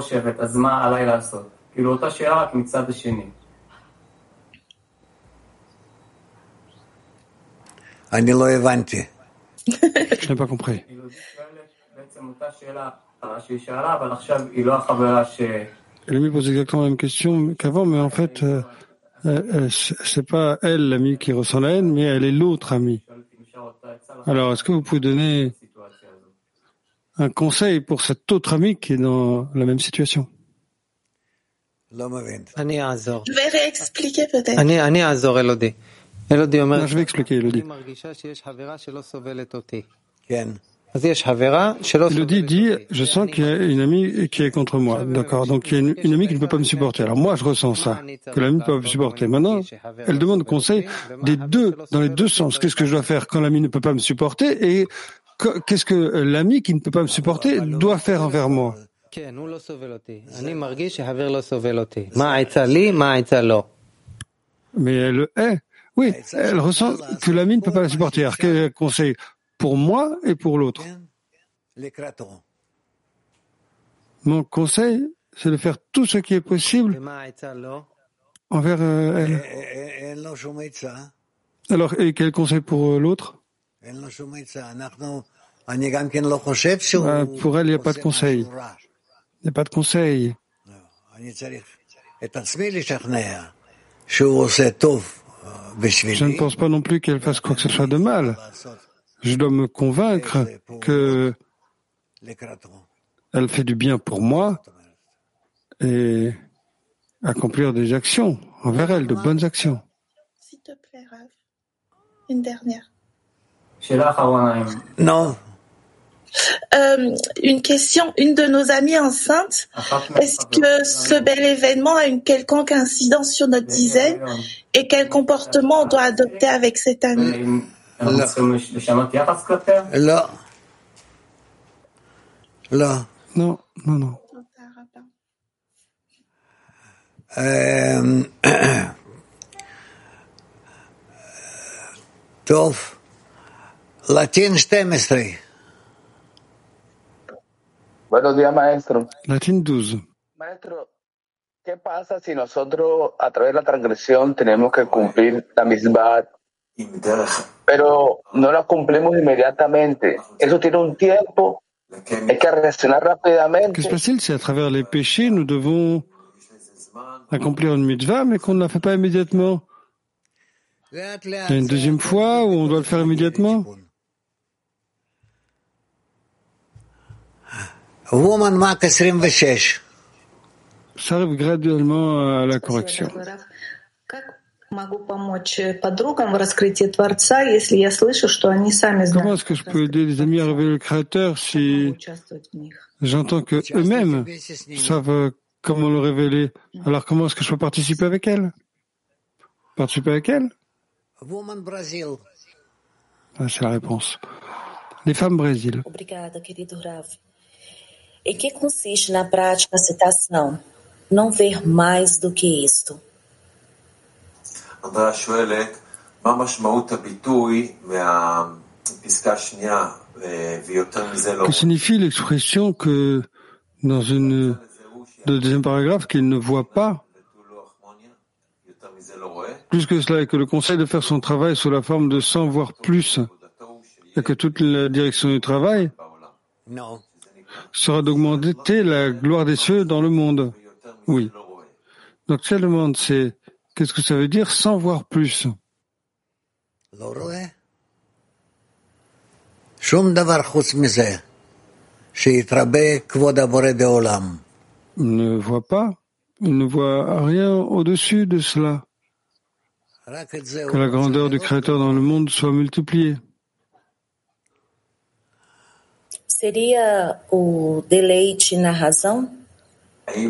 Je n'ai pas compris. Elle lui pose exactement la même question qu'avant, mais en fait, euh, c'est pas elle l'ami qui ressent la haine, mais elle est l'autre ami. Alors, est-ce que vous pouvez donner un conseil pour cet autre ami qui est dans la même situation? Je vais réexpliquer peut-être. Non, je vais expliquer, Elodie. Elodie dit, je sens qu'il y a une amie qui est contre moi. D'accord. Donc il y a une, amie qui ne peut pas me supporter. Alors moi, je ressens ça, que l'amie ne peut pas me supporter. Maintenant, elle demande conseil des deux, dans les deux sens. Qu'est-ce que je dois faire quand l'ami ne peut pas me supporter et qu'est-ce que l'ami qui ne peut pas me supporter doit faire envers moi? Mais elle est. Oui, elle ressent que l'ami ne peut pas la supporter. Alors quel conseil? Pour moi et pour l'autre. Mon conseil, c'est de faire tout ce qui est possible envers euh, elle. Alors, et quel conseil pour euh, l'autre? Bah, Pour elle, il n'y a pas de conseil. Il n'y a pas de conseil. Je ne pense pas non plus qu'elle fasse quoi que ce soit de mal. Je dois me convaincre que elle fait du bien pour moi et accomplir des actions envers elle, de bonnes actions. S'il te plaît, Rav. Une dernière. Non. Euh, une question, une de nos amies enceintes, est-ce que ce bel événement a une quelconque incidence sur notre dizaine et quel comportement on doit adopter avec cette amie? לא. לא. לא. לא, לא, לא. טוב, לטין 12. Buenos días, maestro. Latín 12. Maestro, ¿qué pasa si nosotros a través de la transgresión tenemos que cumplir la misma pero no la cumplimos inmediatamente. Eso tiene un tiempo, hay que reaccionar rápidamente. Qu'est-ce qui se passe si à travers les péchés, nous devons accomplir une mitzvah, mais qu'on ne la fait pas immédiatement Il y a une deuxième fois où on doit le faire immédiatement Ça arrive graduellement à la correction. Comment est-ce que je peux aider les amis à révéler le Créateur si j'entends que eux-mêmes savent comment le révéler Alors comment est-ce que je peux participer avec elles? Participer avec elles? Ah, C'est la réponse. Les femmes Brésil. Em que consiste na prática a citação? Não ver mais do que isto. אנדריה שואלת, מה משמעות הביטוי מהפסקה השנייה ויותר מזה לא... Que signifie l'expression que dans une le deuxième paragraphe qu'il ne voit pas plus que cela et que le conseil de faire son travail sous la forme de sans voir plus et que toute la direction du travail sera d'augmenter la gloire des cieux dans le monde. Oui. Donc, ce demande, c'est Qu'est-ce que ça veut dire sans voir plus? Il ne voit pas, il ne voit rien au-dessus de cela. Que la grandeur du Créateur dans le monde soit multipliée. Seria o deleite na razão?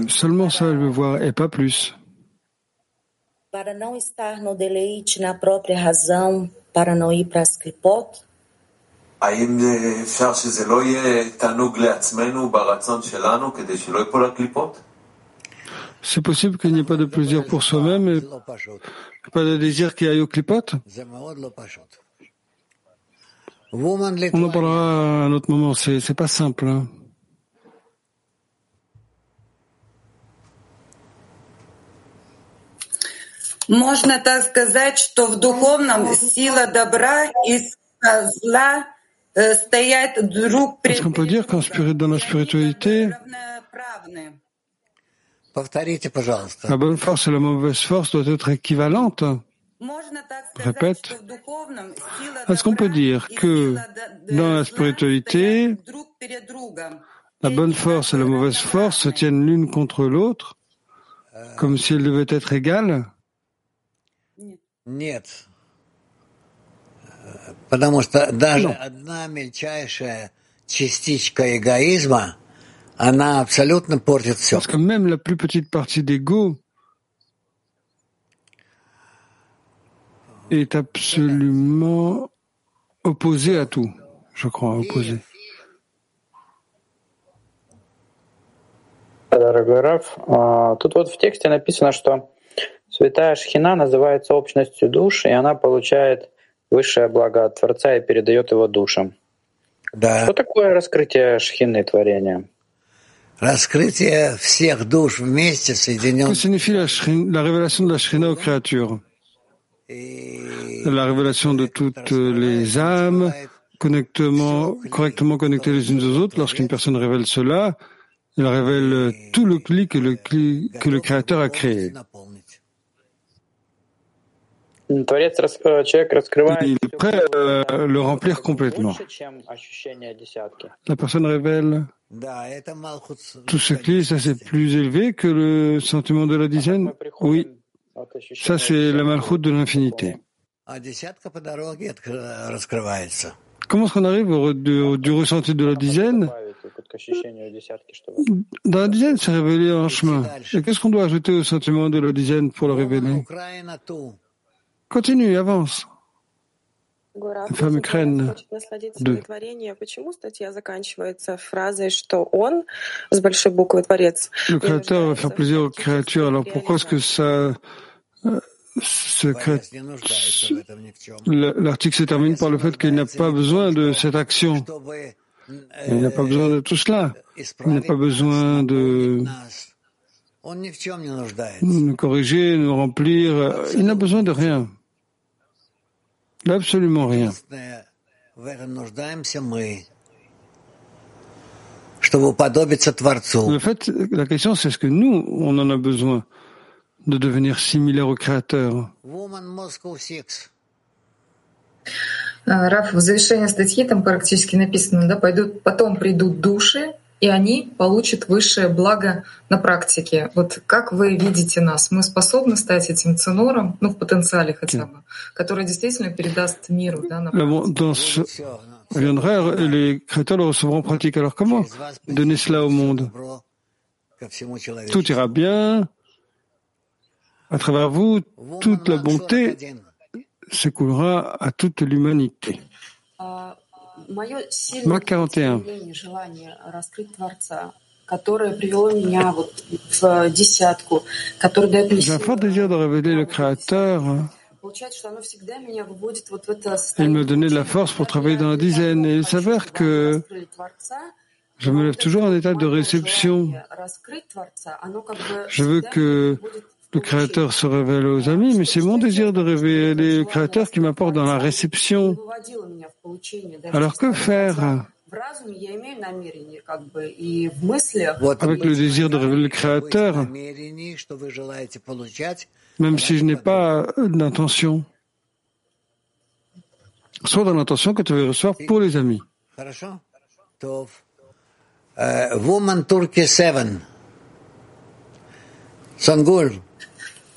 Seulement ça, je veux voir, et pas plus. Para não estar no deleite na própria razão, para não ir para as clipot? C'est possible qu'il n'y ait pas de plaisir pour soi-même et pas de désir qui aille aux clipotes? On en parlera à un autre moment, c'est pas simple. Hein. Можно так сказать, что в духовном сила добра и зла стоят друг Est-ce qu'on peut dire qu'en spirit, dans la spiritualité, la bonne force et la mauvaise force doivent être équivalentes Je répète. Est-ce qu'on peut dire que dans la spiritualité, la bonne force et la mauvaise force se tiennent l'une contre l'autre, comme si elles devaient être égales Нет. Потому что даже одна мельчайшая частичка эгоизма, она абсолютно портит все. Parce que même la plus petite partie d'ego est absolument opposée à tout, je crois, opposée. Дорогой Раф, тут вот в тексте написано, что Святая Шхина называется общностью душ, и она получает высшее благо от Творца и передает его душам. Да. Что такое раскрытие Шхины творения? Раскрытие всех душ вместе соединенных. La, révélation de toutes les âmes, connectement, correctement connectées les unes aux autres. Lorsqu'une personne révèle cela, elle révèle tout le cli que le, cli que le créateur a créé. Il est prêt à э, le remplir complètement. La personne révèle. Tout ce qui ça c'est plus élevé que le sentiment de la dizaine? Oui, ça c'est la malchoute de l'infinité. Comment est-ce qu'on arrive au, du, ressenti de la dizaine? Dans la dizaine, c'est révélé en chemin. Et qu'est-ce qu'on doit ajouter au sentiment de la dizaine pour le révéler? Continue, avance. Femme Ukraine de... Le Créateur va faire plusieurs créatures. Alors pourquoi est-ce que ça... L'article se termine par le fait qu'il n'a pas besoin de cette action. Il n'a pas besoin de tout cela. Il n'a pas besoin de nous corriger, nous remplir. Il n'a besoin de rien. Уподобиться Творцу. Le fait, la question, c'est est-ce que nous, on en a besoin de devenir similaire au Créateur Woman Moscow Six. А, Раф, в завершении статьи там практически написано, да, пойдут, потом придут души, и они получат высшее благо на практике. Вот как вы видите нас? Мы способны стать этим ценором, ну, в потенциале хотя бы, который действительно передаст миру, да, на L'abondance viendra et les créateurs le recevront pratique. Alors comment donner cela au monde. Tout ira bien. À travers vous, toute la bonté s'écoulera à toute l'humanité. Moi, 41. J'ai un fort désir de révéler le Créateur. Il me donnait de la force pour travailler dans la dizaine. Et il s'avère que je me lève toujours en état de réception. Je veux que le Créateur se révèle aux amis, mais c'est mon désir de révéler le Créateur qui m'apporte dans la réception. Alors que faire? Avec le désir de révéler le Créateur, même si je n'ai pas d'intention, soit dans l'intention que tu veux recevoir pour les amis.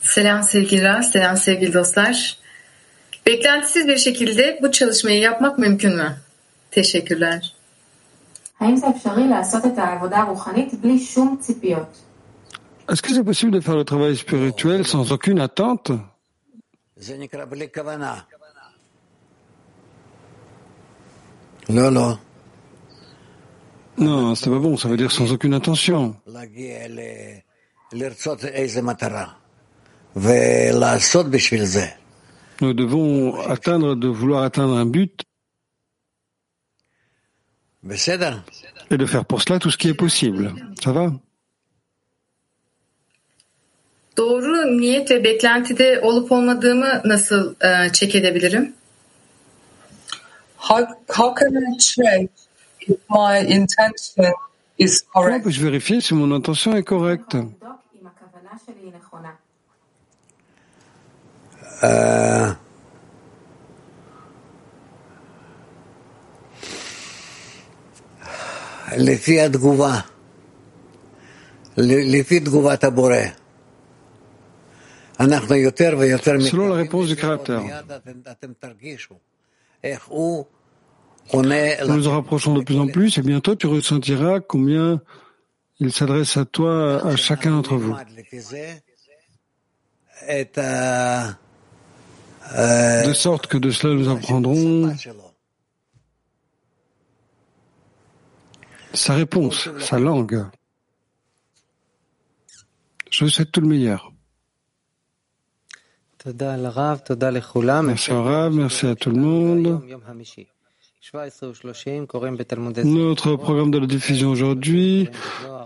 Selam sevgiler, selam sevgili dostlar. Beklentisiz bir şekilde bu çalışmayı yapmak mümkün mü? Teşekkürler. Est-ce que c'est possible de faire le travail spirituel sans aucune attente? Non, non. Non, c'est pas bon, ça veut dire sans aucune intention. Nous devons atteindre, de vouloir atteindre un but. et de faire pour cela tout ce qui est possible. Ça va? Comment peux-je vérifier si mon intention est correcte? אה, לפי התגובה, ל- לפי תגובת הבורא. אנחנו יותר ויותר Selon la réponse du Créateur, מיד אתם- אתם תרגישו איך הוא עונה nous nous en rapprochons de plus en plus et bientôt tu ressentiras combien il s'adresse à toi, à chacun d'entre vous. De sorte que de cela nous apprendrons sa réponse, sa langue. Je vous souhaite tout le meilleur. Merci au Rav, merci à tout le monde. Notre programme de la diffusion aujourd'hui,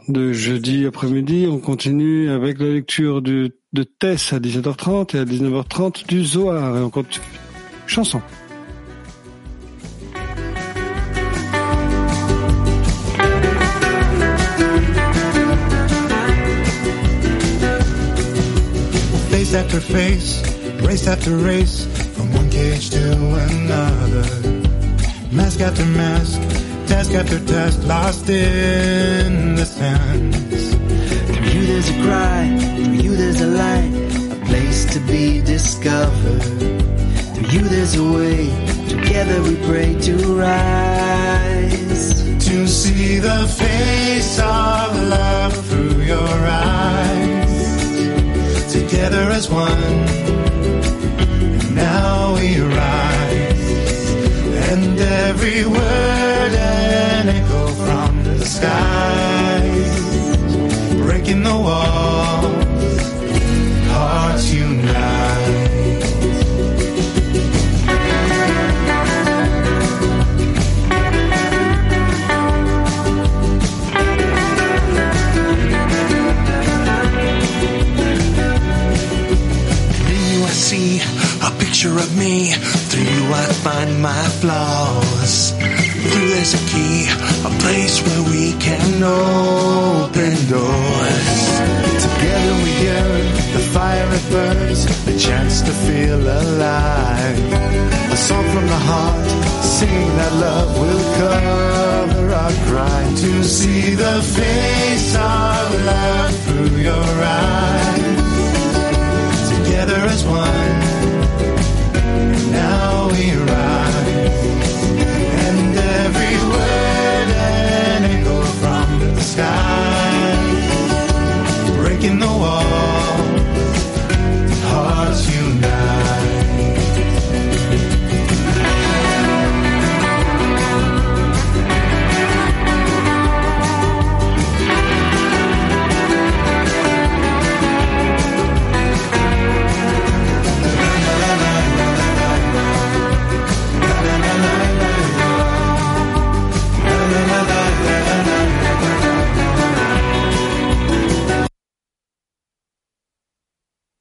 de jeudi après-midi, on continue avec la lecture du, de Tess à 17h30 et à 19h30 du Zohar. Et on continue. Chanson. Face after face, race after race, from one cage to another. Mask after mask, task after task, lost in the sands. Through you there's a cry, through you there's a light, a place to be discovered. Through you there's a way, together we pray to rise. To see the face of love through your eyes. Together as one, and now we rise. And every word an echo from the skies. Breaking the walls, hearts unite. See a picture of me. I find my flaws. There's a key, a place where we can open doors. Together we yearn, the fire it burns, the chance to feel alive. A song from the heart, singing that love will cover our crime. To see the face of love through your eyes. Together as one sky.